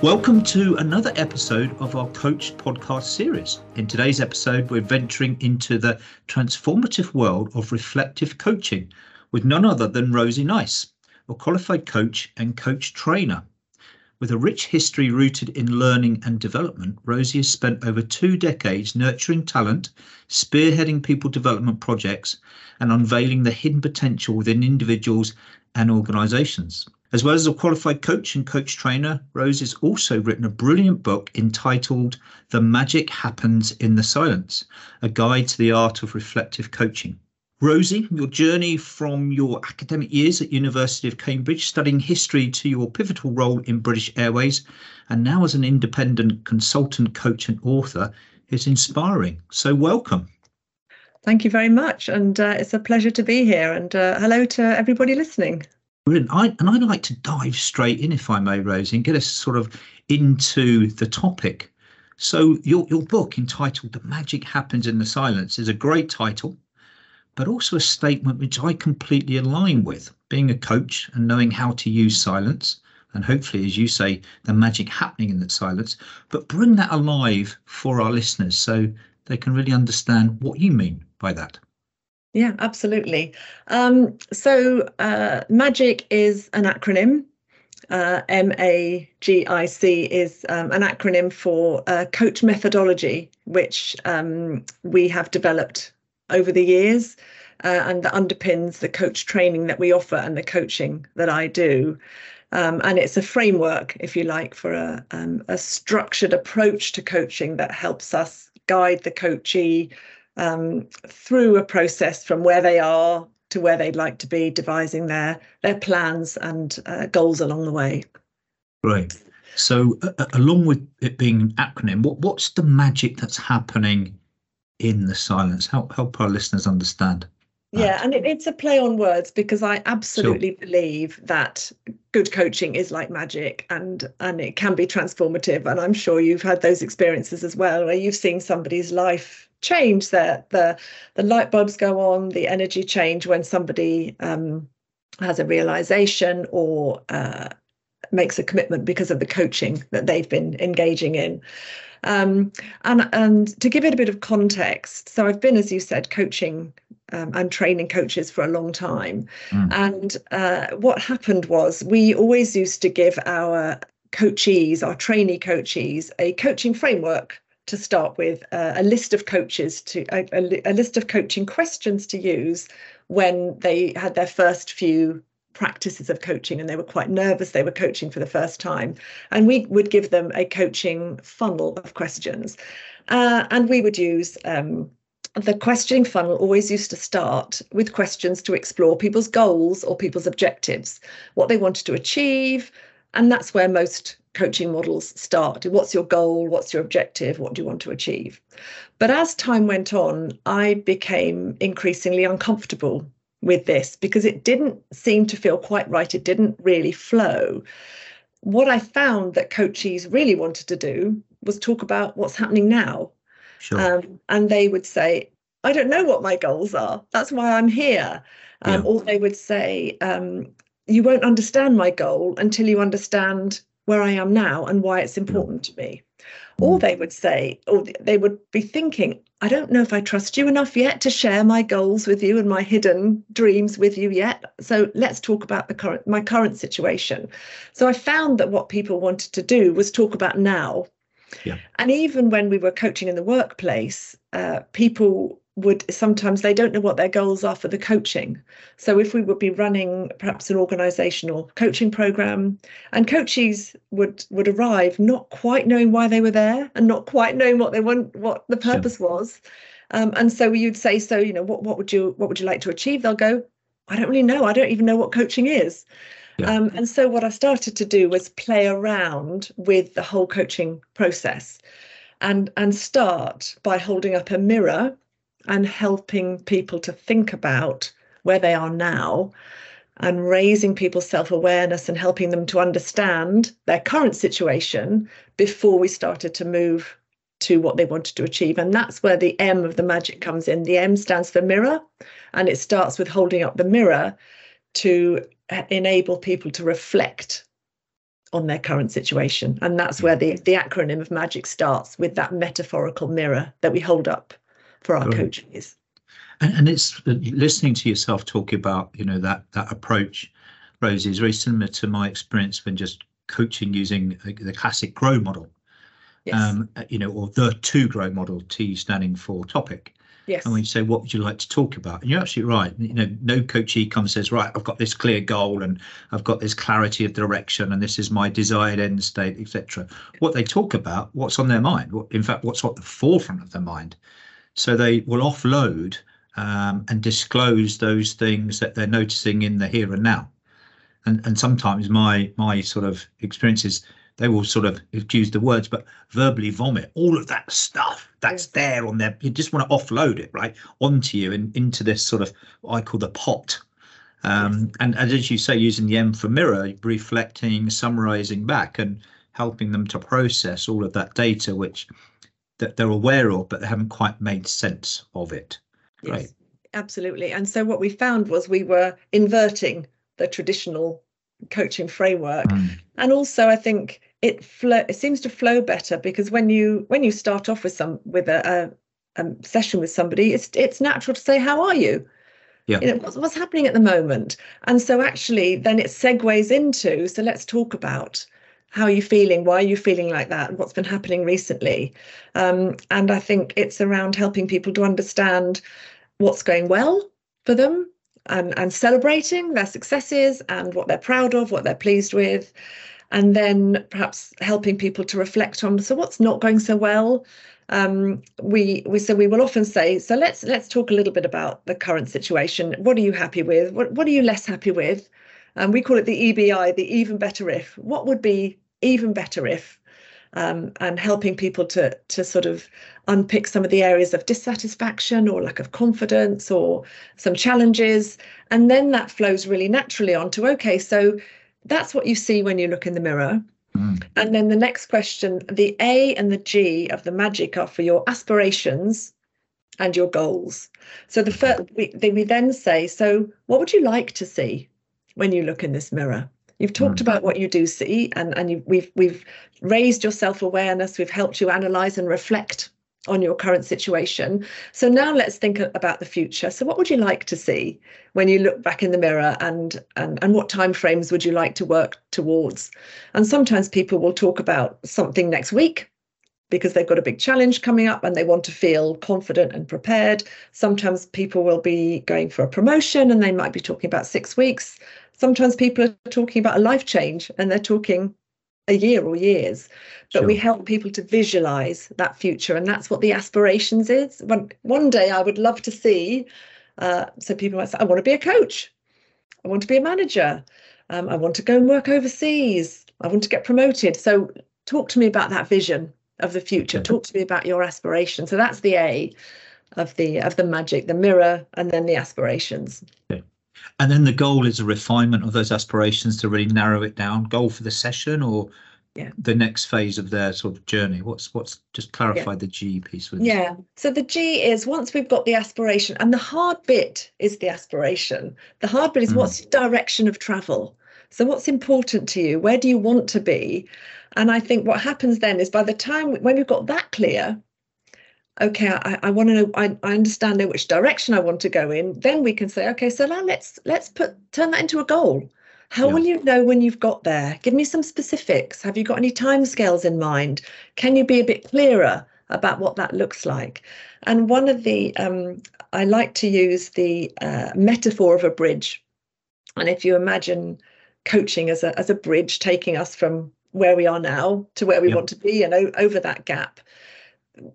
Welcome to another episode of our Coach podcast series. In today's episode, we're venturing into the transformative world of reflective coaching with none other than Rosie Nice, a qualified coach and coach trainer. With a rich history rooted in learning and development, Rosie has spent over two decades nurturing talent, spearheading people development projects, and unveiling the hidden potential within individuals and organizations. As well as a qualified coach and coach trainer, Rose has also written a brilliant book entitled The Magic Happens in the Silence, a guide to the art of reflective coaching. Rosie, your journey from your academic years at University of Cambridge, studying history to your pivotal role in British Airways, and now as an independent consultant, coach, and author is inspiring. So, welcome. Thank you very much. And uh, it's a pleasure to be here. And uh, hello to everybody listening. Brilliant. I, and I'd like to dive straight in, if I may, Rosie, and get us sort of into the topic. So, your, your book entitled The Magic Happens in the Silence is a great title, but also a statement which I completely align with. Being a coach and knowing how to use silence, and hopefully, as you say, the magic happening in that silence, but bring that alive for our listeners so they can really understand what you mean by that. Yeah, absolutely. Um, so, uh, MAGIC is an acronym. Uh, MAGIC is um, an acronym for uh, coach methodology, which um, we have developed over the years uh, and that underpins the coach training that we offer and the coaching that I do. Um, and it's a framework, if you like, for a, um, a structured approach to coaching that helps us guide the coachee um, through a process from where they are to where they'd like to be, devising their their plans and uh, goals along the way. Right. So, uh, along with it being an acronym, what what's the magic that's happening in the silence? Help help our listeners understand. Yeah, and it, it's a play on words because I absolutely sure. believe that good coaching is like magic and and it can be transformative. And I'm sure you've had those experiences as well, where you've seen somebody's life change there the the light bulbs go on the energy change when somebody um, has a realization or uh, makes a commitment because of the coaching that they've been engaging in um, and and to give it a bit of context so i've been as you said coaching um, and training coaches for a long time mm. and uh, what happened was we always used to give our coachees our trainee coachees a coaching framework to start with uh, a list of coaches to a, a, a, list of coaching questions to use when they had their first few practices of coaching and they were quite nervous they were coaching for the first time. And we would give them a coaching funnel of questions. Uh, and we would use um, the questioning funnel always used to start with questions to explore people's goals or people's objectives what they wanted to achieve and that's where most coaching models start. What's your goal? What's your objective? What do you want to achieve? But as time went on, I became increasingly uncomfortable with this because it didn't seem to feel quite right. It didn't really flow. What I found that coaches really wanted to do was talk about what's happening now. Sure. Um, and they would say, I don't know what my goals are. That's why I'm here. Um, yeah. Or they would say, um, You won't understand my goal until you understand where I am now and why it's important to me. Or they would say, or they would be thinking, I don't know if I trust you enough yet to share my goals with you and my hidden dreams with you yet. So let's talk about the current my current situation. So I found that what people wanted to do was talk about now. Yeah. And even when we were coaching in the workplace, uh, people would sometimes they don't know what their goals are for the coaching. So if we would be running perhaps an organizational coaching program and coaches would would arrive not quite knowing why they were there and not quite knowing what they want what the purpose sure. was. Um, and so you'd say, so you know, what what would you what would you like to achieve? They'll go, I don't really know. I don't even know what coaching is. Yeah. Um, and so what I started to do was play around with the whole coaching process and and start by holding up a mirror and helping people to think about where they are now and raising people's self awareness and helping them to understand their current situation before we started to move to what they wanted to achieve. And that's where the M of the magic comes in. The M stands for mirror, and it starts with holding up the mirror to uh, enable people to reflect on their current situation. And that's where the, the acronym of MAGIC starts with that metaphorical mirror that we hold up for our Brilliant. coaches. And, and it's uh, listening to yourself talk about, you know, that that approach, Rosie, is very similar to my experience when just coaching using the classic GROW model, Yes. um, uh, you know, or the TGROW model, T standing for topic. yes. And when you say, what would you like to talk about? And you're absolutely right. You know, no coachee comes and says, right, I've got this clear goal and I've got this clarity of direction and this is my desired end state, etc. What they talk about, what's on their mind, what, in fact, what's at the forefront of their mind. So they will offload um, and disclose those things that they're noticing in the here and now. And and sometimes my my sort of experiences, they will sort of use the words, but verbally vomit all of that stuff that's Yes. there on their. You just want to offload it right onto you and into this sort of what I call the pot. Um, and, and as you say, using the M for mirror, reflecting, summarizing back, and helping them to process all of that data, which that they're aware of, but they haven't quite made sense of it. Yes, Right. absolutely. And so what we found was we were inverting the traditional coaching framework. Hmm. And also I think it flow it seems to flow better because when you when you start off with some with a, a, a session with somebody, it's it's natural to say, How are you? Yeah. You know, what's, what's happening at the moment? And so actually then it segues into so let's talk about how are you feeling? Why are you feeling like that? What's been happening recently? Um, and I think it's around helping people to understand what's going well for them and, and celebrating their successes and what they're proud of, what they're pleased with. And then perhaps helping people to reflect on so what's not going so well. Um, we we so we will often say so let's let's talk a little bit about the current situation. What are you happy with? What what are you less happy with? And we call it the EBI, the even better if. What would be even better if? Um, and helping people to to sort of unpick some of the areas of dissatisfaction or lack of confidence or some challenges, and then that flows really naturally onto okay, so that's what you see when you look in the mirror. Mm. And then the next question, the A and the G of the magic are for your aspirations and your goals. So the first we, we then say, so what would you like to see when you look in this mirror? You've talked Mm. about what you do see, and and you, we've we've raised your self awareness. We've helped you analyze and reflect on your current situation. So now let's think about the future. So what would you like to see when you look back in the mirror, and and and what time frames would you like to work towards? And sometimes people will talk about something next week because they've got a big challenge coming up and they want to feel confident and prepared. Sometimes people will be going for a promotion and they might be talking about six weeks. Sometimes people are talking about a life change and they're talking a year or years. But we help people to visualize that future. And that's what the aspirations is. One, one day I would love to see, uh, so people might say, I want to be a coach. I want to be a manager. Um, I want to go and work overseas. I want to get promoted. So talk to me about that vision of the future. Talk to me about your aspiration. So that's the A of the of the magic, the mirror, and then the aspirations. And then the goal is a refinement of those aspirations to really narrow it down. Goal for the session or Yeah. the next phase of their sort of journey. What's what's just clarify the G piece with. Yeah. So the G is once we've got the aspiration, and the hard bit is the aspiration. The hard bit is Mm. what's direction of travel. So what's important to you? Where do you want to be? And I think what happens then is by the time when we've got that clear, okay, I, I want to know, I, I understand in which direction I want to go in. Then we can say, okay, so now let's let's put turn that into a goal. How Yeah. will you know when you've got there? Give me some specifics. Have you got any timescales in mind? Can you be a bit clearer about what that looks like? And one of the, um, I like to use the uh, metaphor of a bridge. And if you imagine coaching as a, as a bridge taking us from where we are now to where we want to be and o- over that gap,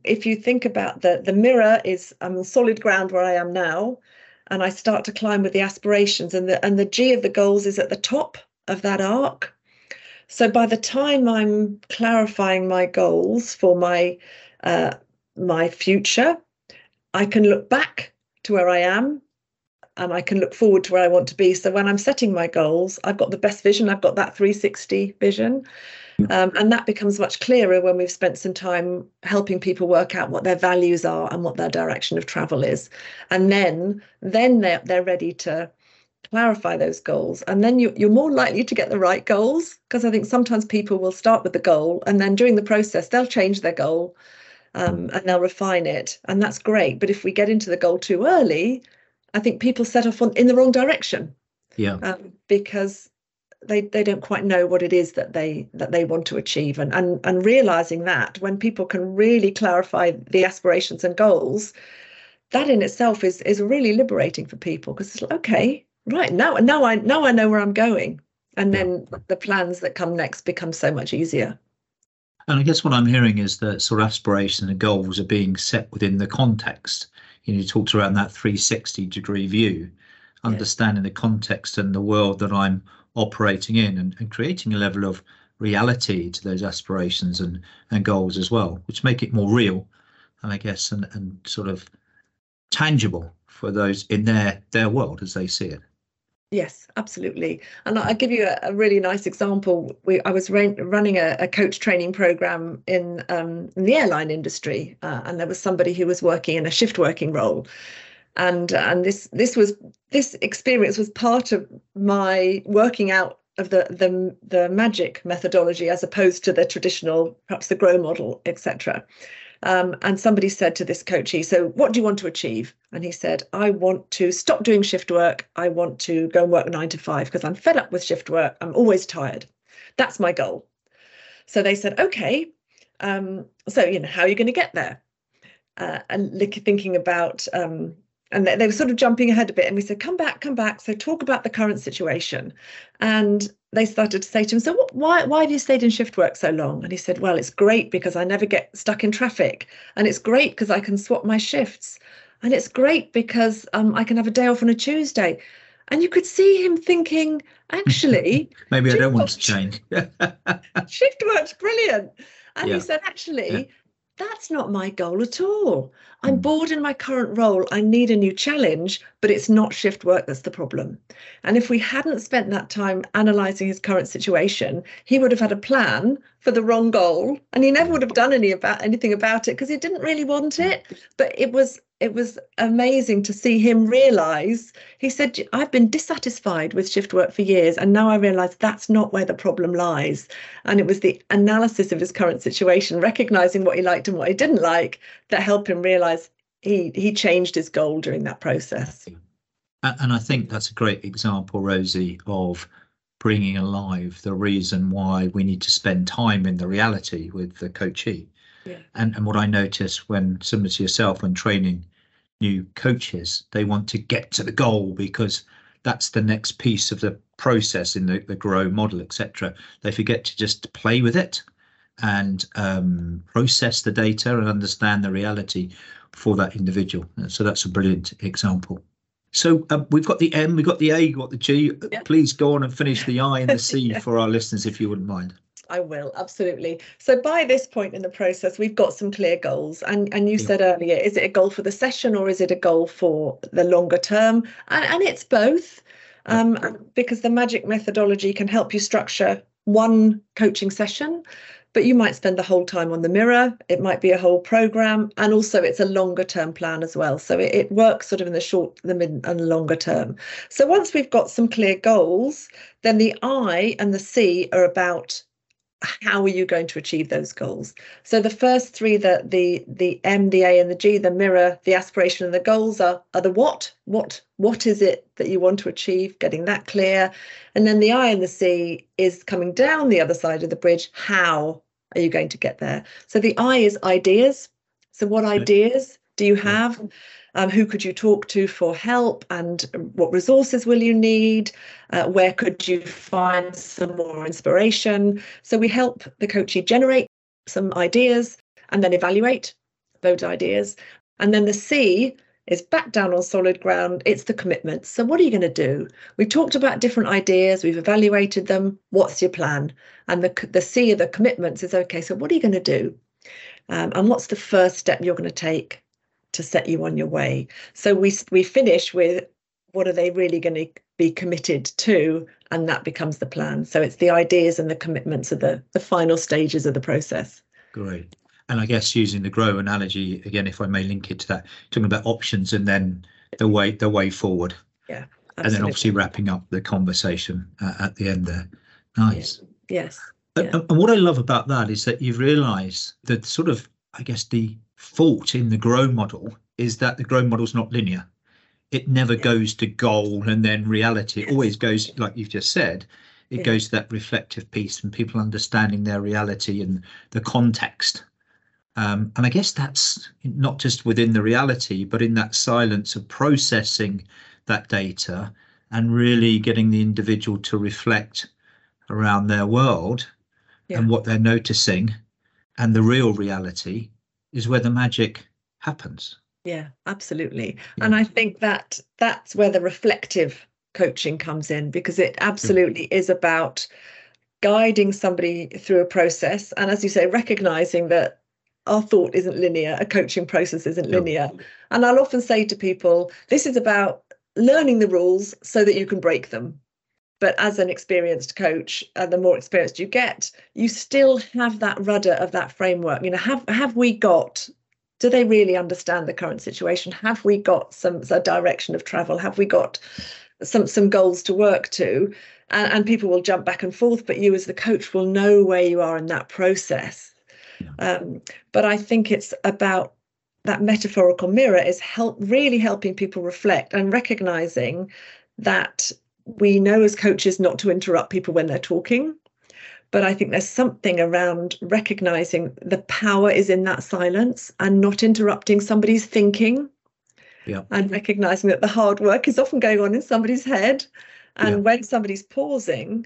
if you think about the, the mirror is I'm on solid ground where I am now, and I start to climb with the aspirations, and the and the G of the goals is at the top of that arc. So by the time I'm clarifying my goals for my uh, my future, I can look back to where I am and I can look forward to where I want to be. So when I'm setting my goals, I've got the best vision, I've got that 360 vision. Um, and that becomes much clearer when we've spent some time helping people work out what their values are and what their direction of travel is. And then then they're, they're ready to clarify those goals. And then you, you're more likely to get the right goals because i think sometimes people will start with the goal and then during the process they'll change their goal um, and they'll refine it. And that's great. But if we get into the goal too early i think people set off on, in the wrong direction. Yeah. Um, because they they don't quite know what it is that they that they want to achieve. And and and realizing that when people can really clarify the aspirations and goals that in itself is is really liberating for people because it's like okay right now now i now i know where i'm going. And then the plans that come next become so much easier. And i guess what i'm hearing is that sort of aspirations and goals are being set within the context. You know you talked around that 360 degree view. Understanding yeah. the context and the world that i'm operating in and, and creating a level of reality to those aspirations and and goals as well which make it more real and i guess and and sort of tangible for those in their their world as they see it Yes, absolutely. And I'll give you a, a really nice example. We, I was running a, a, coach training program in, um, in the airline industry, uh, and there was somebody who was working in a shift working role, and and this this was this experience was part of my working out of the the the magic methodology as opposed to the traditional, perhaps the grow model, etc. Um, and somebody said to this coachee, So, what do you want to achieve? And he said, I want to stop doing shift work. I want to go and work nine to five because I'm fed up with shift work. I'm always tired. That's my goal. So they said, Okay. Um, so, you know, how are you going to get there? Uh, and thinking about um, and they, they, were sort of jumping ahead a bit and we said come back come back so talk about the current situation. And they started to say to him so what, why, why have you stayed in shift work so long? And he said well it's great because i never get stuck in traffic and it's great because i can swap my shifts and it's great because um, i can have a day off on a tuesday. And you could see him thinking actually maybe i don't want to change. shift work's brilliant. And yeah. he said actually yeah. that's not my goal at all. I'm bored in my current role. I need a new challenge, but it's not shift work that's the problem. And if we hadn't spent that time analyzing his current situation, he would have had a plan for the wrong goal and he never would have done any about anything about it because he didn't really want it. But it was it was amazing to see him realize he said i've been dissatisfied with shift work for years and now i realize that's not where the problem lies and it was the analysis of his current situation recognizing what he liked and what he didn't like that helped him realize he he changed his goal during that process and i think that's a great example rosie of bringing alive the reason why we need to spend time in the reality with the coachee yeah. And and what I notice when similar to yourself when training new coaches. They want to get to the goal because that's the next piece of the process in the, the grow model, etc. They forget to just play with it and um, process the data and understand the reality for that individual. So that's a brilliant example. So uh, we've got the M, we've got the A, we've got the G. Yeah. Please go on and finish the I and the C yeah. for our listeners, if you wouldn't mind. I will absolutely. So by this point in the process, we've got some clear goals. And and you yeah. said earlier, is it a goal for the session or is it a goal for the longer term? And, and it's both, um, because the magic methodology can help you structure one coaching session, but you might spend the whole time on the mirror. It might be a whole program, and also it's a longer term plan as well. So it, it works sort of in the short, the mid, and longer term. So once we've got some clear goals, then the I and the C are about how are you going to achieve those goals? So the first three the the the m the a and the g the mirror the aspiration and the goals are are the what what what is it that you want to achieve getting that clear? And then the i and the c is coming down the other side of the bridge. How are you going to get there? So the i is ideas. So what ideas do you have um, who could you talk to for help and what resources will you need? Uh, where could you find some more inspiration? So we help the coachee generate some ideas and then evaluate those ideas. And then the C is back down on solid ground. It's the commitments. So, what are you going to do? We've talked about different ideas, we've evaluated them. What's your plan? And the, the C of the commitments is okay, so what are you going to do? Um, and what's the first step you're going to take? To set you on your way. So we we finish with what are they really going to be committed to, and that becomes the plan. So it's the ideas and the commitments of the the final stages of the process. Great. And I guess using the grow analogy again, if I may link it to that, talking about options and then the way the way forward. Yeah. and then obviously wrapping up the conversation uh, at the end there. Nice. Yeah. Yes. And, yeah. and what I love about that is that you've realised that sort of, I guess, the fault in the grow model is that the grow model is not linear. It never yeah. goes to goal and then reality. It always goes, like you've just said, it yeah. goes to that reflective piece and people understanding their reality and the context. Um, and I guess that's not just within the reality, but in that silence of processing that data and really getting the individual to reflect around their world yeah. and what they're noticing and the real reality is where the magic happens. Yeah absolutely. Yeah. and i think that that's where the reflective coaching comes in because it absolutely is about guiding somebody through a process. And as you say recognizing that our thought isn't linear a coaching process isn't linear. And i'll often say to people this is about learning the rules so that you can break them but as an experienced coach and the more experienced you get you still have that rudder of that framework. You know have have we got do they really understand the current situation? Have we got some a direction of travel? Have we got some some goals to work to? And, and people will jump back and forth but you as the coach will know where you are in that process. Yeah. um, but i think it's about that metaphorical mirror is help really helping people reflect and recognizing that we know as coaches not to interrupt people when they're talking but i think there's something around recognizing the power is in that silence and not interrupting somebody's thinking yeah. and recognizing that the hard work is often going on in somebody's head and yeah. when somebody's pausing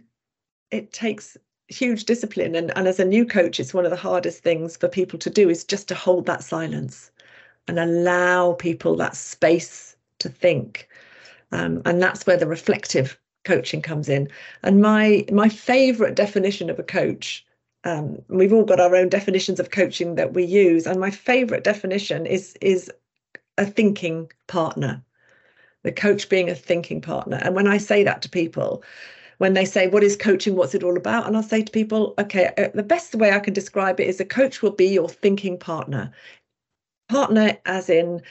it takes huge discipline and, and as a new coach it's one of the hardest things for people to do is just to hold that silence and allow people that space to think um, and that's where the reflective coaching comes in. And my my favorite definition of a coach, um, we've all got our own definitions of coaching that we use, and my favorite definition is is a thinking partner. The coach being a thinking partner. And when I say that to people, when they say, What is coaching? What's it all about? And I'll say to people, Okay, uh, the best way I can describe it is a coach will be your thinking partner. Partner, as in,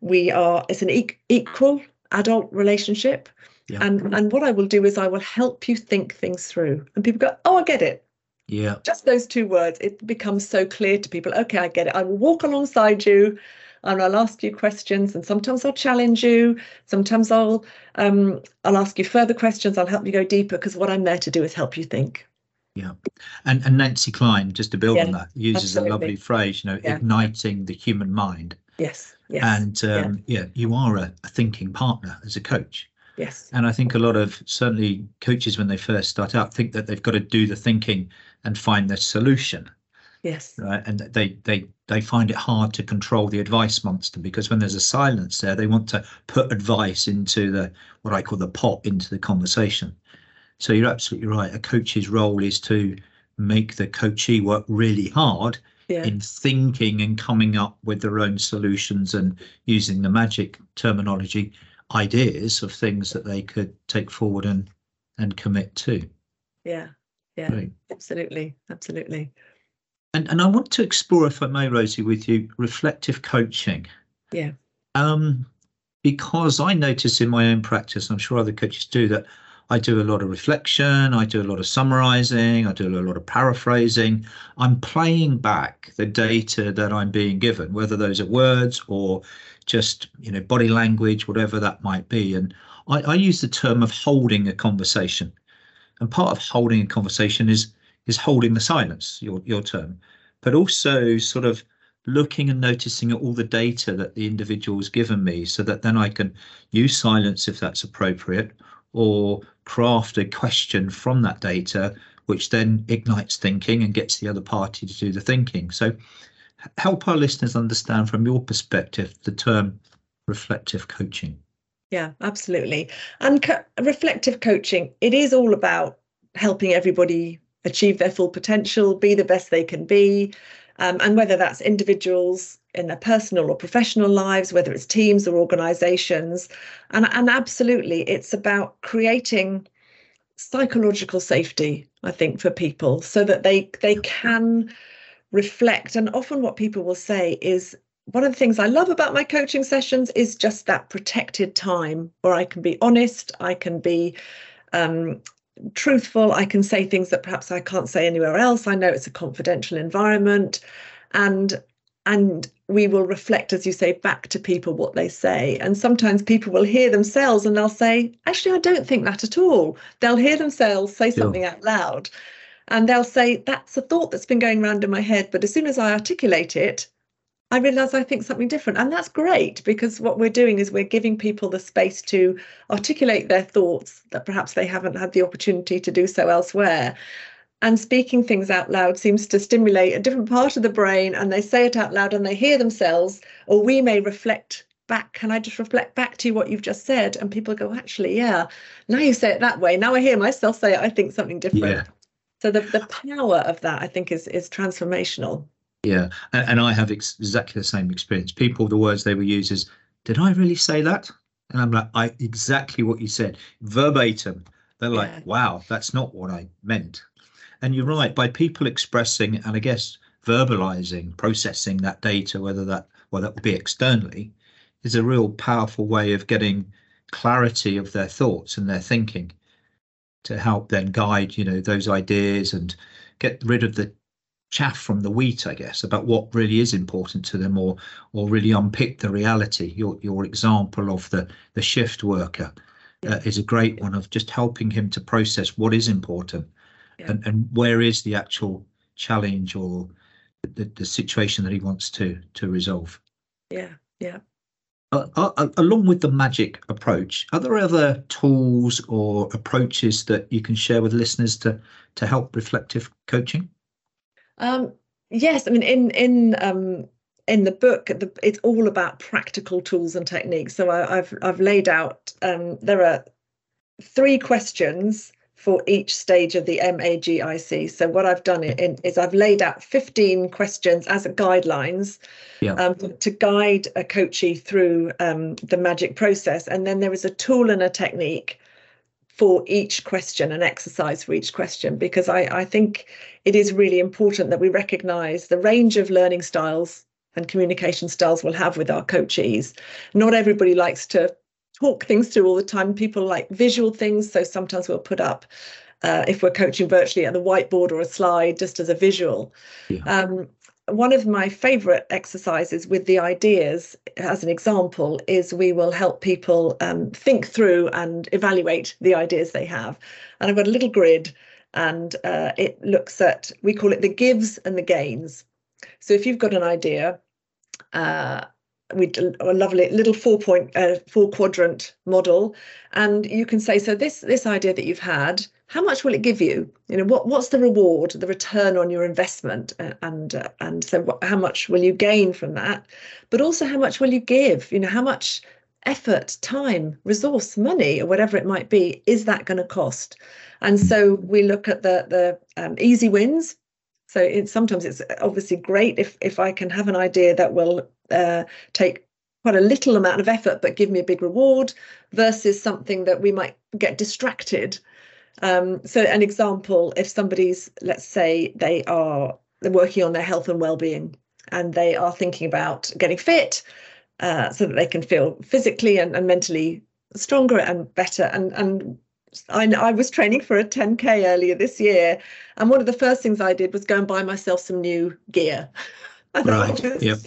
we are, it's an e- equal adult relationship. Yeah. And and what I will do is I will help you think things through. And people go, Oh, I get it. Yeah. Just those two words, it becomes so clear to people. Okay, I get it. I will walk alongside you and I'll ask you questions and sometimes I'll challenge you. Sometimes I'll um I'll ask you further questions. I'll help you go deeper because what I'm there to do is help you think. Yeah. And and Nancy Kline, just to build yeah, on that, uses absolutely. a lovely phrase, you know, yeah. igniting the human mind. Yes. Yes. And um, yeah. yeah. you are a, a, thinking partner as a coach. Yes. And I think a lot of certainly coaches when they first start out think that they've got to do the thinking and find the solution. Yes. Right. And they they they find it hard to control the advice monster because when there's a silence there, they want to put advice into the what I call the pot into the conversation. So you're absolutely right. A coach's role is to make the coachee work really hard yeah. in thinking and coming up with their own solutions and using the magic terminology ideas of things that they could take forward and and commit to. Yeah. Yeah. Great. absolutely. Absolutely. And and i want to explore if i may rosie with you reflective coaching. Yeah. Um because i notice in my own practice i'm sure other coaches do that I do a lot of reflection, I do a lot of summarizing, I do a lot of paraphrasing. I'm playing back the data that I'm being given, whether those are words or just you know body language, whatever that might be. And I, I use the term of holding a conversation. And part of holding a conversation is is holding the silence, your your term, but also sort of looking and noticing at all the data that the individual's given me so that then I can use silence if that's appropriate or craft a question from that data, which then ignites thinking and gets the other party to do the thinking. So help our listeners understand from your perspective the term reflective coaching. Yeah, absolutely. And co- reflective coaching, it is all about helping everybody achieve their full potential, be the best they can be. Um, and whether that's individuals in their personal or professional lives, whether it's teams or organizations. And, and absolutely, it's about creating psychological safety, I think, for people so that they they can reflect. And often what people will say is one of the things I love about my coaching sessions is just that protected time where I can be honest, I can be um, truthful, I can say things that perhaps I can't say anywhere else. I know it's a confidential environment, and and we will reflect, as you say, back to people what they say. And sometimes people will hear themselves and they'll say, actually, I don't think that at all. They'll hear themselves say something yeah. out loud and they'll say, that's a thought that's been going around in my head. But as soon as I articulate it, I realize I think something different. And that's great because what we're doing is we're giving people the space to articulate their thoughts that perhaps they haven't had the opportunity to do so elsewhere. And speaking things out loud seems to stimulate a different part of the brain, and they say it out loud and they hear themselves, or we may reflect back. Can I just reflect back to you what you've just said? And people go, actually, yeah, now you say it that way. Now I hear myself say it, I think something different. Yeah. So the, the power of that, I think, is is transformational. Yeah, and, and I have ex- exactly the same experience. People, the words they will use is, "Did I really say that?" And I'm like, "I exactly what you said, verbatim." They're yeah. like, "Wow, that's not what I meant." And you're right. By people expressing and I guess verbalizing, processing that data, whether that well that would be externally, is a real powerful way of getting clarity of their thoughts and their thinking to help then guide you know those ideas and get rid of the chaff from the wheat, I guess, about what really is important to them, or or really unpick the reality. Your your example of the the shift worker uh, is a great one of just helping him to process what is important, yeah. and and where is the actual challenge or the, the situation that he wants to to resolve. Yeah, yeah. Uh, uh, along with the magic approach, are there other tools or approaches that you can share with listeners to to help reflective coaching? Um, yes, I mean in in um, in the book, the, it's all about practical tools and techniques. So I, have I've laid out um, there are three questions for each stage of the MAGIC. So what I've done in, is I've laid out 15 questions as guidelines yeah. um, to guide a coachee through um, the magic process. And then there is a tool and a technique for each question, an exercise for each question, because I, I think it is really important that we recognize the range of learning styles and communication styles we'll have with our coachees. Not everybody likes to talk things through all the time. People like visual things, so sometimes we'll put up, uh, if we're coaching virtually, at the whiteboard or a slide just as a visual. Yeah. Um, one of my favorite exercises with the ideas, as an example, is we will help people um, think through and evaluate the ideas they have. And I've got a little grid, and uh, it looks at, we call it the gives and the gains. So if you've got an idea, uh, we a lovely little four point uh, four quadrant model. And you can say so this this idea that you've had how much will it give you? You know what what's the reward the return on your investment? Uh, and uh, and so what, how much will you gain from that? But also how much will you give? You know how much effort time resource money or whatever it might be is that going to cost? And so we look at the the um, easy wins. So it's sometimes it's obviously great if if i can have an idea that will uh, take quite a little amount of effort but give me a big reward versus something that we might get distracted um, so an example, if somebody's, let's say they are they're working on their health and well-being and they are thinking about getting fit uh, so that they can feel physically and, and mentally stronger and better. And, and I, I was training for a 10K earlier this year. And one of the first things I did was go and buy myself some new gear. right. Yep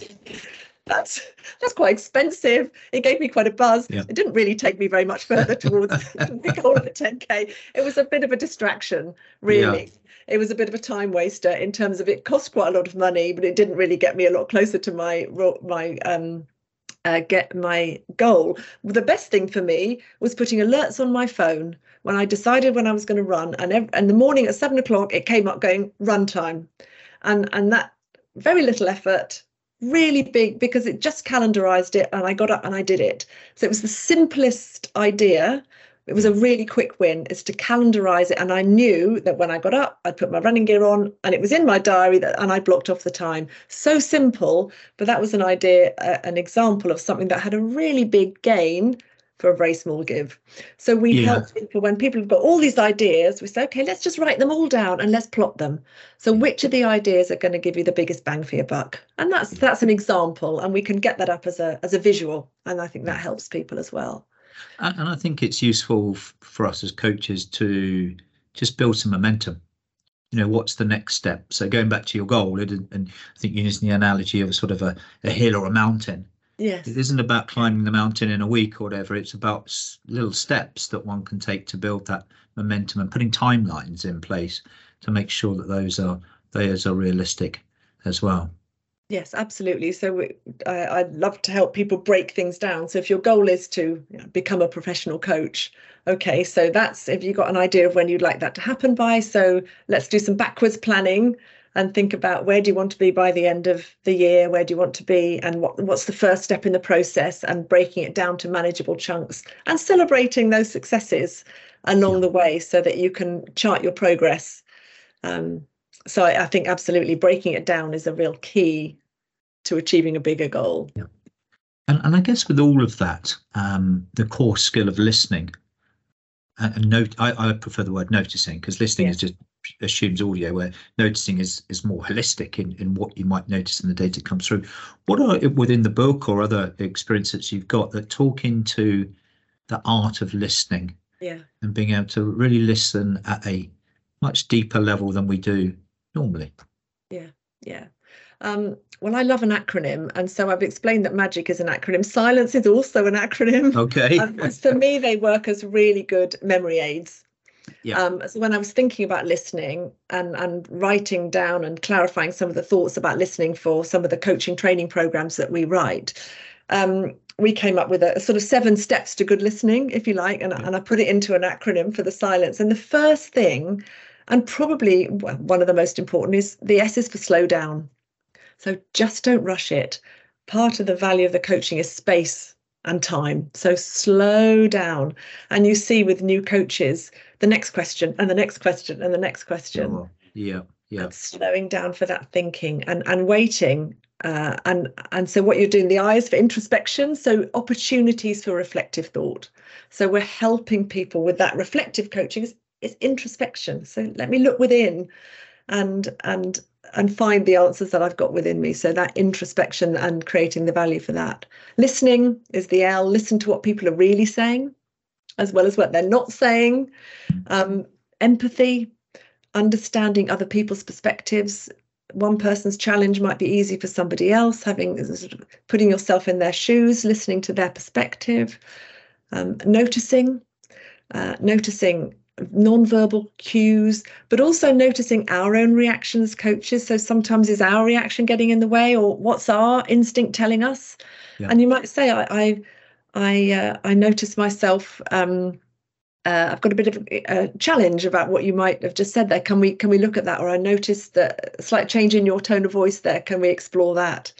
that's that's quite expensive. It gave me quite a buzz. Yeah. It didn't really take me very much further towards the goal of the 10k. It was a bit of a distraction, really. Yeah. It was a bit of a time waster in terms of it cost quite a lot of money, but it didn't really get me a lot closer to my my um uh, get my goal. The best thing for me was putting alerts on my phone when I decided when I was going to run, and every, and the morning at seven o'clock it came up going run time, and and that very little effort really big because it just calendarized it and I got up and I did it. So it was the simplest idea. It was a really quick win is to calendarize it. And I knew that when I got up, I'd put my running gear on and it was in my diary that and I blocked off the time. So simple, but that was an idea, uh, an example of something that had a really big gain for a very small give. So we Yeah. help people when people have got all these ideas, we say, okay, let's just write them all down and let's plot them. So which of the ideas are going to give you the biggest bang for your buck? And that's that's an example, and we can get that up as a as a visual, and I think that helps people as well. And, I think it's useful for us as coaches to just build some momentum. You know, what's the next step? So going back to your goal, and, and I think using the analogy of sort of a, a hill or a mountain. Yes. It isn't about climbing the mountain in a week or whatever. It's about s- little steps that one can take to build that momentum and putting timelines in place to make sure that those are those are realistic as well. Yes, absolutely. So we, I, I'd love to help people break things down. So if your goal is to you know, become a professional coach, okay, so that's if you've got an idea of when you'd like that to happen by. So let's do some backwards planning and think about where do you want to be by the end of the year? Where do you want to be? And what, what's the first step in the process? And breaking it down to manageable chunks and celebrating those successes along the way so that you can chart your progress. Um, so I, I think absolutely breaking it down is a real key to achieving a bigger goal. yeah. And, and I guess with all of that, um, the core skill of listening and, and note, I, I prefer the word noticing because listening Yeah. is just assumes audio, where noticing is is more holistic in, in what you might notice in the data comes through. What are within the book or other experiences you've got that talk into the art of listening Yeah. and being able to really listen at a much deeper level than we do normally? Yeah, yeah. Um, well, I love an acronym. And so I've explained that magic is an acronym. Silence is also an acronym. Okay. Um, for me, they work as really good memory aids. Yeah. Um, so when I was thinking about listening and, and writing down and clarifying some of the thoughts about listening for some of the coaching training programs that we write, um, we came up with a, sort of seven steps to good listening, if you like, and, Yeah. and I put it into an acronym for the silence. And the first thing, and probably one of the most important, is the S is for slow down. So just don't rush it. Part of the value of the coaching is space and time. So slow down. And you see with new coaches, the next question and the next question and the next question. Sure. Yeah. Yeah. And slowing down for that thinking and, and waiting. Uh, and and so what you're doing, the eyes for introspection, so opportunities for reflective thought. So we're helping people with that reflective coaching. is, it's introspection. So let me look within and and and find the answers that I've got within me. So that introspection and creating the value for that. Listening is the L. Listen to what people are really saying, as well as what they're not saying. Um, empathy, understanding other people's perspectives. One person's challenge might be easy for somebody else. Having sort of putting yourself in their shoes, listening to their perspective, um, noticing, uh, noticing non-verbal cues but also noticing our own reactions coaches so sometimes is our reaction getting in the way or what's our instinct telling us Yeah. and you might say i i i, uh, I notice myself um uh, I've got a bit of a challenge about what you might have just said there. Can we can we look at that? Or I noticed that slight change in your tone of voice there. Can we explore that?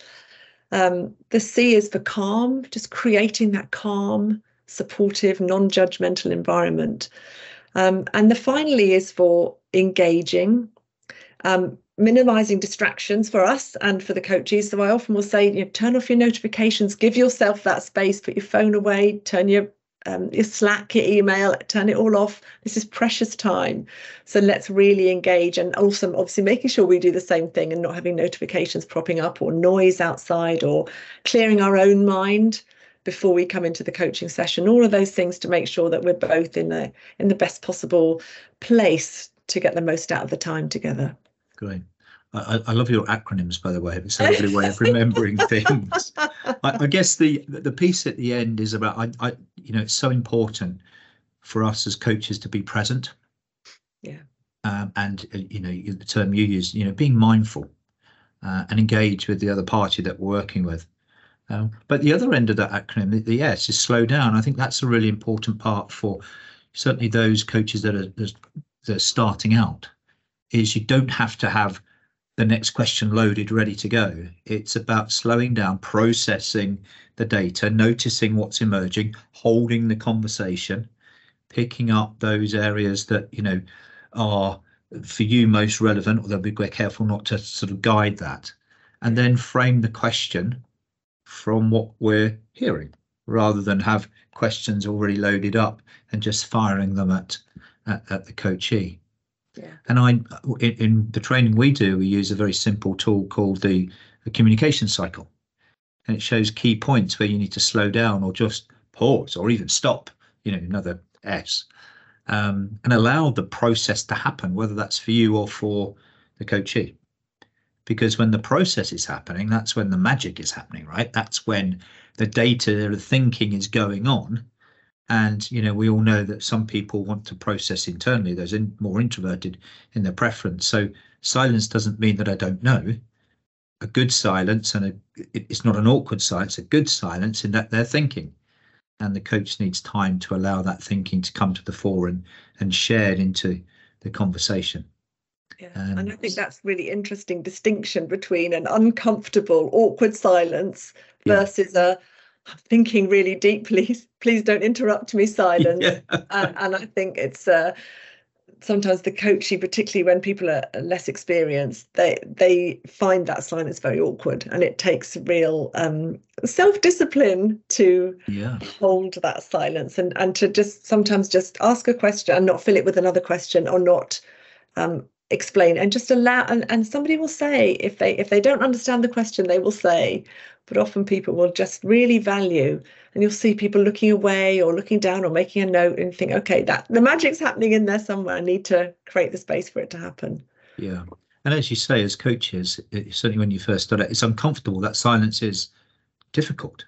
Um, the C is for calm, just creating that calm, supportive, non-judgmental environment. Um, and the finally is for engaging, um, minimizing distractions for us and for the coaches. So I often will say, you know, turn off your notifications, give yourself that space, put your phone away, turn your um, your Slack, your email, turn it all off. This is precious time. So let's really engage and also obviously making sure we do the same thing and not having notifications propping up or noise outside or clearing our own mind before we come into the coaching session all of those things to make sure that we're both in the in the best possible place to get the most out of the time together Great. I, I- love your acronyms, by the way. It's a lovely way of remembering things. I, I guess the the piece at the end is about I, I you know it's so important for us as coaches to be present. Yeah. Um, and uh, you know the term you use, you know, being mindful uh, and engage with the other party that we're working with. Um, but the other end of that acronym, the, the S, is slow down. I think that's a really important part for certainly those coaches that are that are starting out. Is you don't have to have the next question loaded, ready to go. It's about slowing down, processing the data, noticing what's emerging, holding the conversation, picking up those areas that you know are for you most relevant, although be careful not to sort of guide that, and then frame the question from what we're hearing. rather than have questions already loaded up and just firing them at at, at the coachee. Yeah. And I, in, in the training we do, we use a very simple tool called the, the communication cycle, and it shows key points where you need to slow down or just pause or even stop. You know, another S, um, and allow the process to happen, whether that's for you or for the coachee. Because when the process is happening, that's when the magic is happening, right? That's when the data, the thinking is going on, and you know, we all know that some people want to process internally. Those in, more introverted in their preference. So silence doesn't mean that I don't know. A good silence and a, it, it's not an awkward silence. A good silence in that they're thinking, and the coach needs time to allow that thinking to come to the fore and and shared into the conversation. Yeah. Um, and I think that's really interesting distinction between an uncomfortable, awkward silence versus yeah. a thinking really deeply please don't interrupt me silence yeah. and, and, i think it's uh, sometimes the coaching particularly when people are less experienced they they find that silence very awkward and it takes real um, self-discipline to yeah. hold that silence and and to just sometimes just ask a question and not fill it with another question or not um, explain and just allow and, and somebody will say if they if they don't understand the question they will say but often people will just really value and you'll see people looking away or looking down or making a note and think okay that the magic's happening in there somewhere. I need to create the space for it to happen. Yeah. And as you say as coaches it, certainly when you first start it it's uncomfortable that silence is difficult.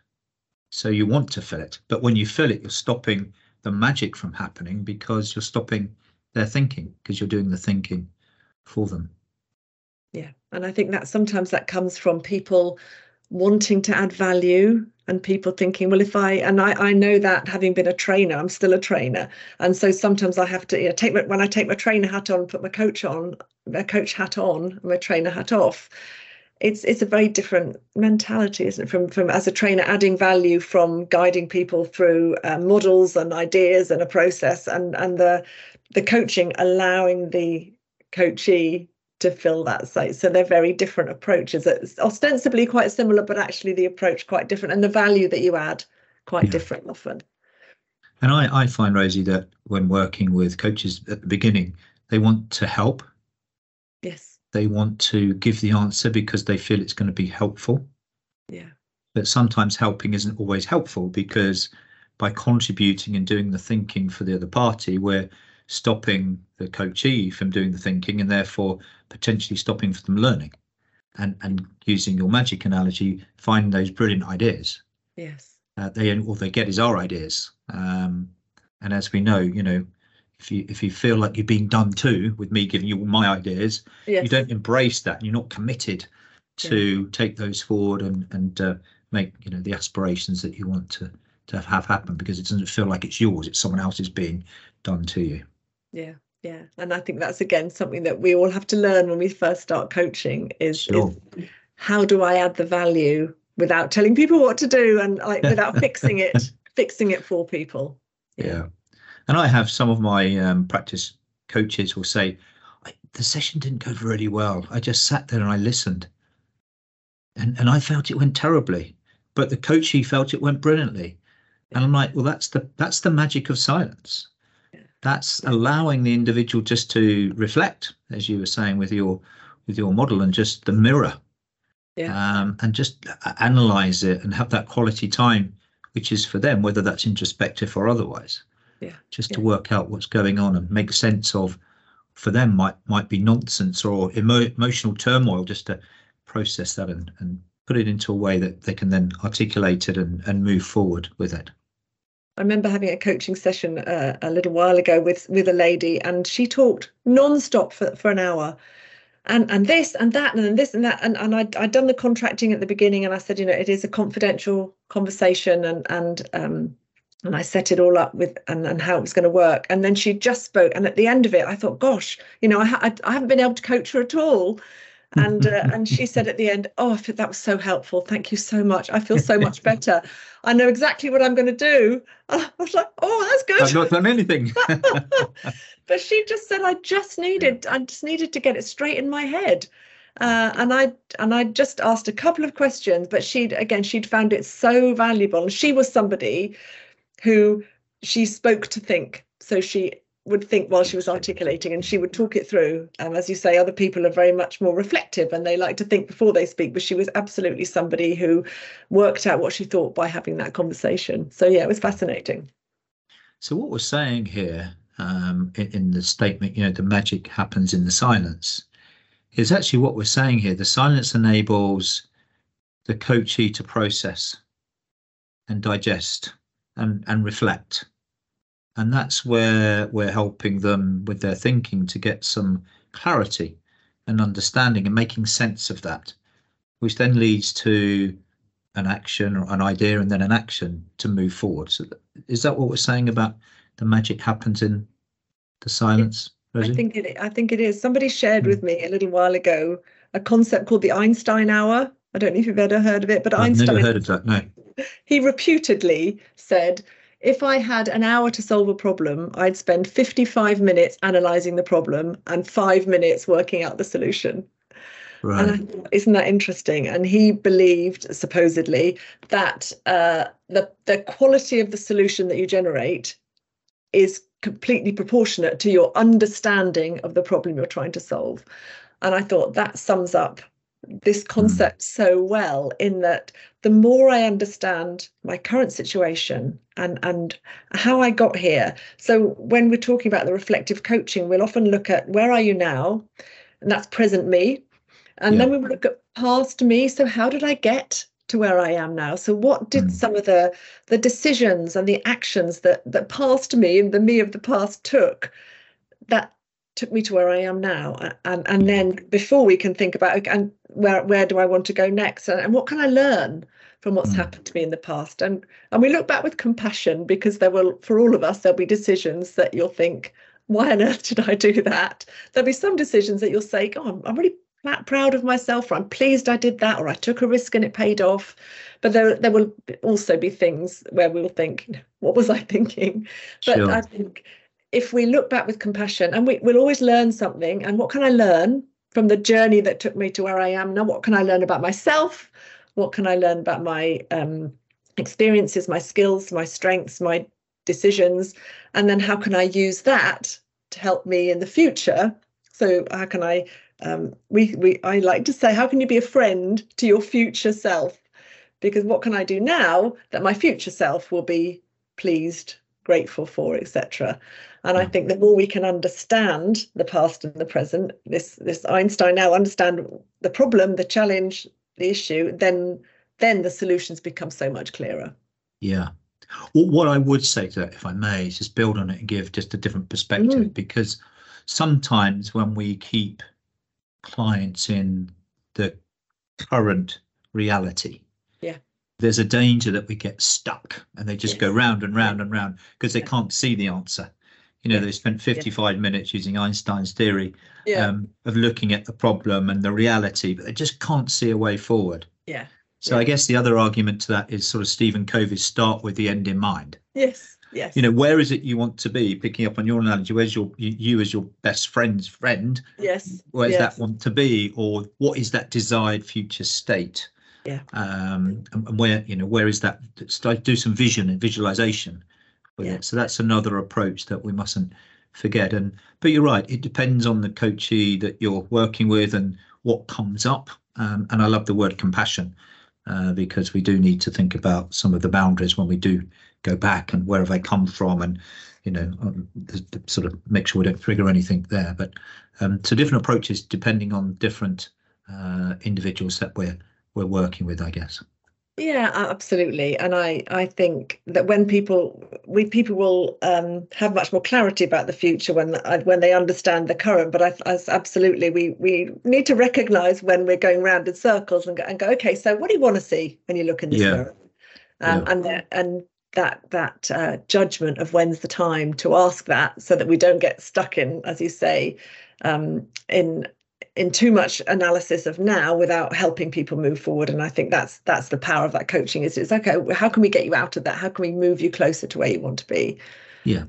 So you want to fill it but when you fill it you're stopping the magic from happening because you're stopping their thinking because you're doing the thinking for them. Yeah and i think that sometimes that comes from people wanting to add value and people thinking well if i and i i know that having been a trainer i'm still a trainer. And so sometimes i have to you know take my, when i take my trainer hat on put my coach on my coach hat on my trainer hat off. It's it's a very different mentality isn't it from from as a trainer adding value from guiding people through uh, models and ideas and a process and and the the coaching allowing the coachee to fill that site. So they're very different approaches. It's ostensibly quite similar, but actually the approach quite different, and the value that you add quite yeah. different often. And I, I find Rosie that when working with coaches at the beginning, they want to help. Yes. They want to give the answer because they feel it's going to be helpful. Yeah. But sometimes helping isn't always helpful because by contributing and doing the thinking for the other party, we're stopping the coachee from doing the thinking and therefore potentially stopping them learning and and using your magic analogy finding those brilliant ideas. Yes. Uh, they all they get is our ideas. Um, and as we know you know if you if you feel like you're being done to with me giving you all my ideas yes. you don't embrace that. And you're not committed to yeah. take those forward and and uh, make you know the aspirations that you want to to have happen because it doesn't feel like it's yours. It's someone else's being done to you yeah yeah and i think that's again something that we all have to learn when we first start coaching is, sure. is how do i add the value without telling people what to do and like without fixing it fixing it for people yeah. yeah. and i have some of my um, practice coaches will say the session didn't go really well i just sat there and i listened and and i felt it went terribly but the coachee felt it went brilliantly and i'm like well that's the that's the magic of silence that's allowing the individual just to reflect, as you were saying with your with your model, and just the mirror, yeah. um, and just analyze it and have that quality time, which is for them, whether that's introspective or otherwise. Yeah. Just yeah. to work out what's going on and make sense of, for them might might be nonsense or emo- emotional turmoil, just to process that and, and put it into a way that they can then articulate it and, and move forward with it. I remember having a coaching session uh, a little while ago with with a lady, and she talked non-stop for, for an hour, and and this and that and this and that, and and I'd, I'd done the contracting at the beginning, and I said, you know, it is a confidential conversation, and and um, and I set it all up with and, and how it was going to work, and then she just spoke, and at the end of it, I thought, gosh, you know, I ha- I haven't been able to coach her at all, and uh, and she said at the end oh that was so helpful. Thank you so much. I feel so much better. I know exactly what i'm going to do i was like oh that's good. I've not done anything. But she just said i just needed i just needed to get it straight in my head. Uh, and I and I just asked a couple of questions, but she'd again she'd found it so valuable. And She was somebody who she spoke to think, so she would think while she was articulating and she would talk it through. Um, as you say, other people are very much more reflective and they like to think before they speak, but she was absolutely somebody who worked out what she thought by having that conversation. So, yeah, it was fascinating. So, what we're saying here um, in, in the statement, you know, the magic happens in the silence, is actually what we're saying here. The silence enables the coachee to process and digest and, and reflect and that's where we're helping them with their thinking to get some clarity and understanding and making sense of that which then leads to an action or an idea and then an action to move forward so is that what we're saying about the magic happens in the silence Rosie? i think it i think it is somebody shared mm. with me a little while ago a concept called the einstein hour i don't know if you've ever heard of it but I've einstein never heard of that no he reputedly said if I had an hour to solve a problem, I'd spend 55 minutes analyzing the problem and five minutes working out the solution. Right. And thought, isn't that interesting? And he believed, supposedly, that uh, the the quality of the solution that you generate is completely proportionate to your understanding of the problem you're trying to solve. And I thought that sums up this hmm. concept mm. so well in that the more I understand my current situation and and how I got here. So when we're talking about the reflective coaching, we'll often look at where are you now, and that's present me, and yeah. then we will look at past me. So how did I get to where I am now? So what did mm. some of the the decisions and the actions that that past me and the me of the past took that took me to where I am now and and then before we can think about and where where do I want to go next and, and what can I learn from what's mm. happened to me in the past and and we look back with compassion because there will for all of us there'll be decisions that you'll think why on earth did I do that there'll be some decisions that you'll say oh I'm, I'm really proud of myself or I'm pleased I did that or I took a risk and it paid off but there there will also be things where we'll think what was I thinking but sure. I think if we look back with compassion and we, we'll always learn something and what can i learn from the journey that took me to where i am now? What can i learn about myself? What can i learn about my um, experiences my skills my strengths my decisions? And then how can i use that to help me in the future? So how can i um, we, we i like to say how can you be a friend to your future self? Because what can i do now that my future self will be pleased grateful for etc and I think the more we can understand the past and the present, this this Einstein hour understand the problem, the challenge, the issue, then then the solutions become so much clearer. Yeah. Well, what I would say to that, if I may, is just build on it and give just a different perspective mm. because sometimes when we keep clients in the current reality, yeah, there's a danger that we get stuck and they just yes. go round and round and round because they yeah. can't see the answer you know, they spent 55 yeah. minutes using Einstein's theory yeah. um, of looking at the problem and the reality, but they just can't see a way forward. Yeah. So yeah. I guess the other argument to that is sort of Stephen Covey's start with the end in mind. Yes. Yes. You know, where is it you want to be? Picking up on your analogy, where's your you, you as your best friend's friend? Yes. Where's yes. that want to be, or what is that desired future state? Yeah. Um, and, and where you know where is that? Start do some vision and visualization with yeah. it. So that's another approach that we mustn't forget. And but you're right, it depends on the coachee that you're working with and what comes up. Um, and I love the word compassion uh, because we do need to think about some of the boundaries when we do go back and where have they come from and you know um, sort of make sure we don't trigger anything there. But um, so different approaches depending on different uh, individuals that we're we're working with, I guess. Yeah, absolutely. And I, I think that when people we people will um, have much more clarity about the future when uh, when they understand the current. But I, I absolutely we we need to recognise when we're going round in circles and go, and go okay. So what do you want to see when you look in the yeah. mirror? Um, yeah. And and that that uh, judgment of when's the time to ask that, so that we don't get stuck in, as you say, um, in in too much analysis of now without helping people move forward and i think that's that's the power of that coaching is it's okay how can we get you out of that how can we move you closer to where you want to be yeah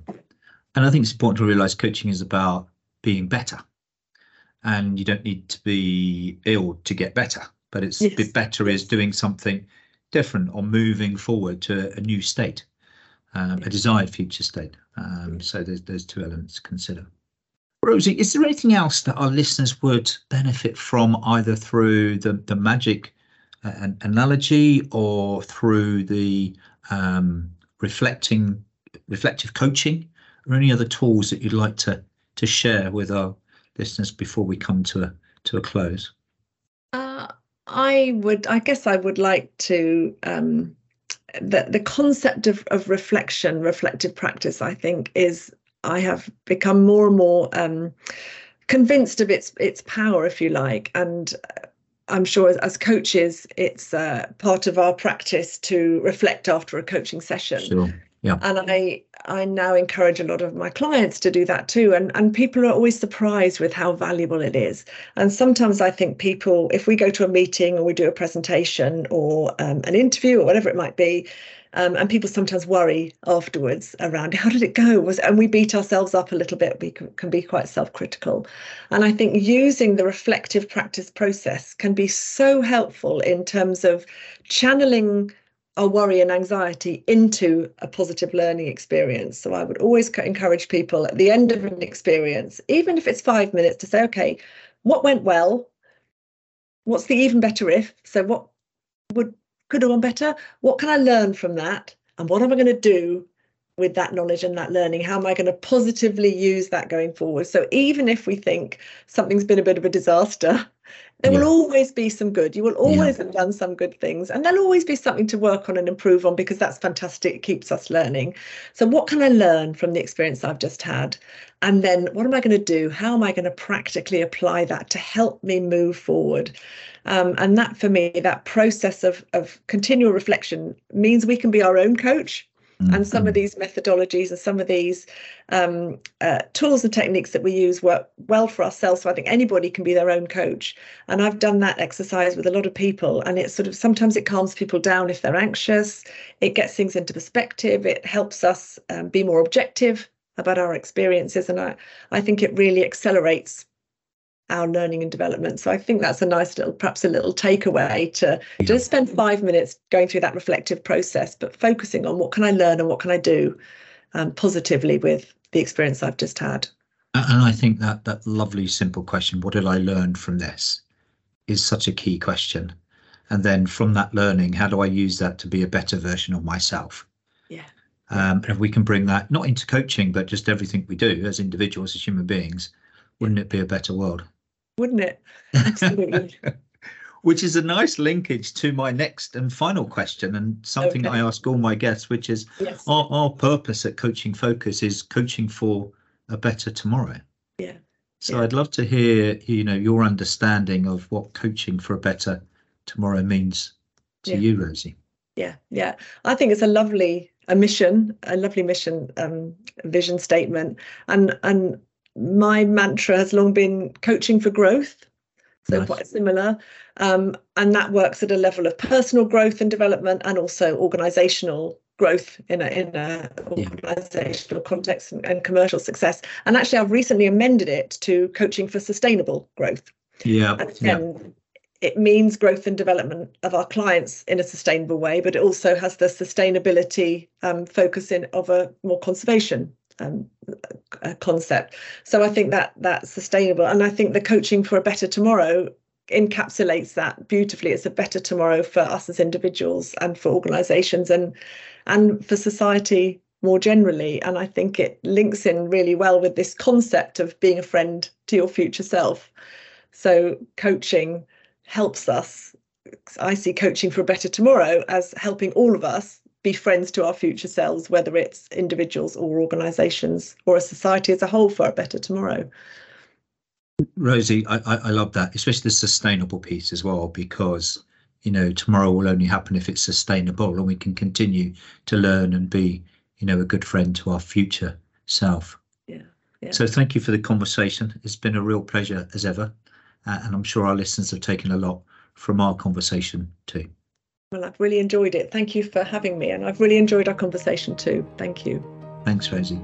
and i think it's important to realize coaching is about being better and you don't need to be ill to get better. But it's yes. better is doing something different or moving forward to a new state, um, a desired future state. Um, so there's there's two elements to consider. Rosie, is there anything else that our listeners would benefit from either through the the magic uh, analogy or through the um, reflecting reflective coaching, or any other tools that you'd like to to share with our listeners before we come to a to a close? Uh, I would, I guess, I would like to. Um, the the concept of of reflection, reflective practice, I think, is I have become more and more um, convinced of its its power, if you like, and I'm sure as, as coaches, it's uh, part of our practice to reflect after a coaching session. Sure. Yeah. And I I now encourage a lot of my clients to do that too. And and people are always surprised with how valuable it is. And sometimes I think people, if we go to a meeting or we do a presentation or um, an interview or whatever it might be, um, and people sometimes worry afterwards around how did it go was and we beat ourselves up a little bit we can, can be quite self-critical and i think using the reflective practice process can be so helpful in terms of channeling our worry and anxiety into a positive learning experience so i would always encourage people at the end of an experience even if it's five minutes to say okay what went well what's the even better if so what would could have gone better. What can I learn from that? And what am I going to do with that knowledge and that learning? How am I going to positively use that going forward? So even if we think something's been a bit of a disaster, there yeah. will always be some good. You will always yeah. have done some good things, and there'll always be something to work on and improve on because that's fantastic. It keeps us learning. So, what can I learn from the experience I've just had? And then, what am I going to do? How am I going to practically apply that to help me move forward? Um, and that, for me, that process of of continual reflection means we can be our own coach and some of mm-hmm. these methodologies and some of these um, uh, tools and techniques that we use work well for ourselves. So I think anybody can be their own coach. And I've done that exercise with a lot of people. And it sort of sometimes it calms people down if they're anxious, it gets things into perspective, it helps us um, be more objective about our experiences. And I, I think it really accelerates our learning and development. So I think that's a nice little, perhaps a little takeaway to yeah. just spend five minutes going through that reflective process, but focusing on what can I learn and what can I do um, positively with the experience I've just had. And I think that that lovely simple question, what did I learn from this, is such a key question. And then from that learning, how do I use that to be a better version of myself? Yeah. Um, and if we can bring that not into coaching, but just everything we do as individuals, as human beings, wouldn't it be a better world? Wouldn't it? Absolutely. which is a nice linkage to my next and final question, and something okay. I ask all my guests, which is yes. our, our purpose at Coaching Focus is coaching for a better tomorrow. Yeah. So yeah. I'd love to hear, you know, your understanding of what coaching for a better tomorrow means to yeah. you, Rosie. Yeah, yeah. I think it's a lovely a mission, a lovely mission um, vision statement, and and my mantra has long been coaching for growth. So nice. quite similar. Um, and that works at a level of personal growth and development and also organizational growth in a in a yeah. organizational context and, and, commercial success. And actually I've recently amended it to coaching for sustainable growth. Yeah. And yeah. it means growth and development of our clients in a sustainable way, but it also has the sustainability um, focus in of a more conservation um, concept. So I think that that's sustainable, and I think the coaching for a better tomorrow encapsulates that beautifully. It's a better tomorrow for us as individuals and for organisations and and for society more generally. And I think it links in really well with this concept of being a friend to your future self. So coaching helps us. I see coaching for a better tomorrow as helping all of us be friends to our future selves, whether it's individuals or organisations or a society as a whole for a better tomorrow. Rosie, I, I love that, especially the sustainable piece as well, because you know tomorrow will only happen if it's sustainable, and we can continue to learn and be, you know, a good friend to our future self. Yeah. yeah. So thank you for the conversation. It's been a real pleasure as ever, uh, and I'm sure our listeners have taken a lot from our conversation too. Well, I've really enjoyed it. Thank you for having me, and I've really enjoyed our conversation too. Thank you. Thanks, Rosie.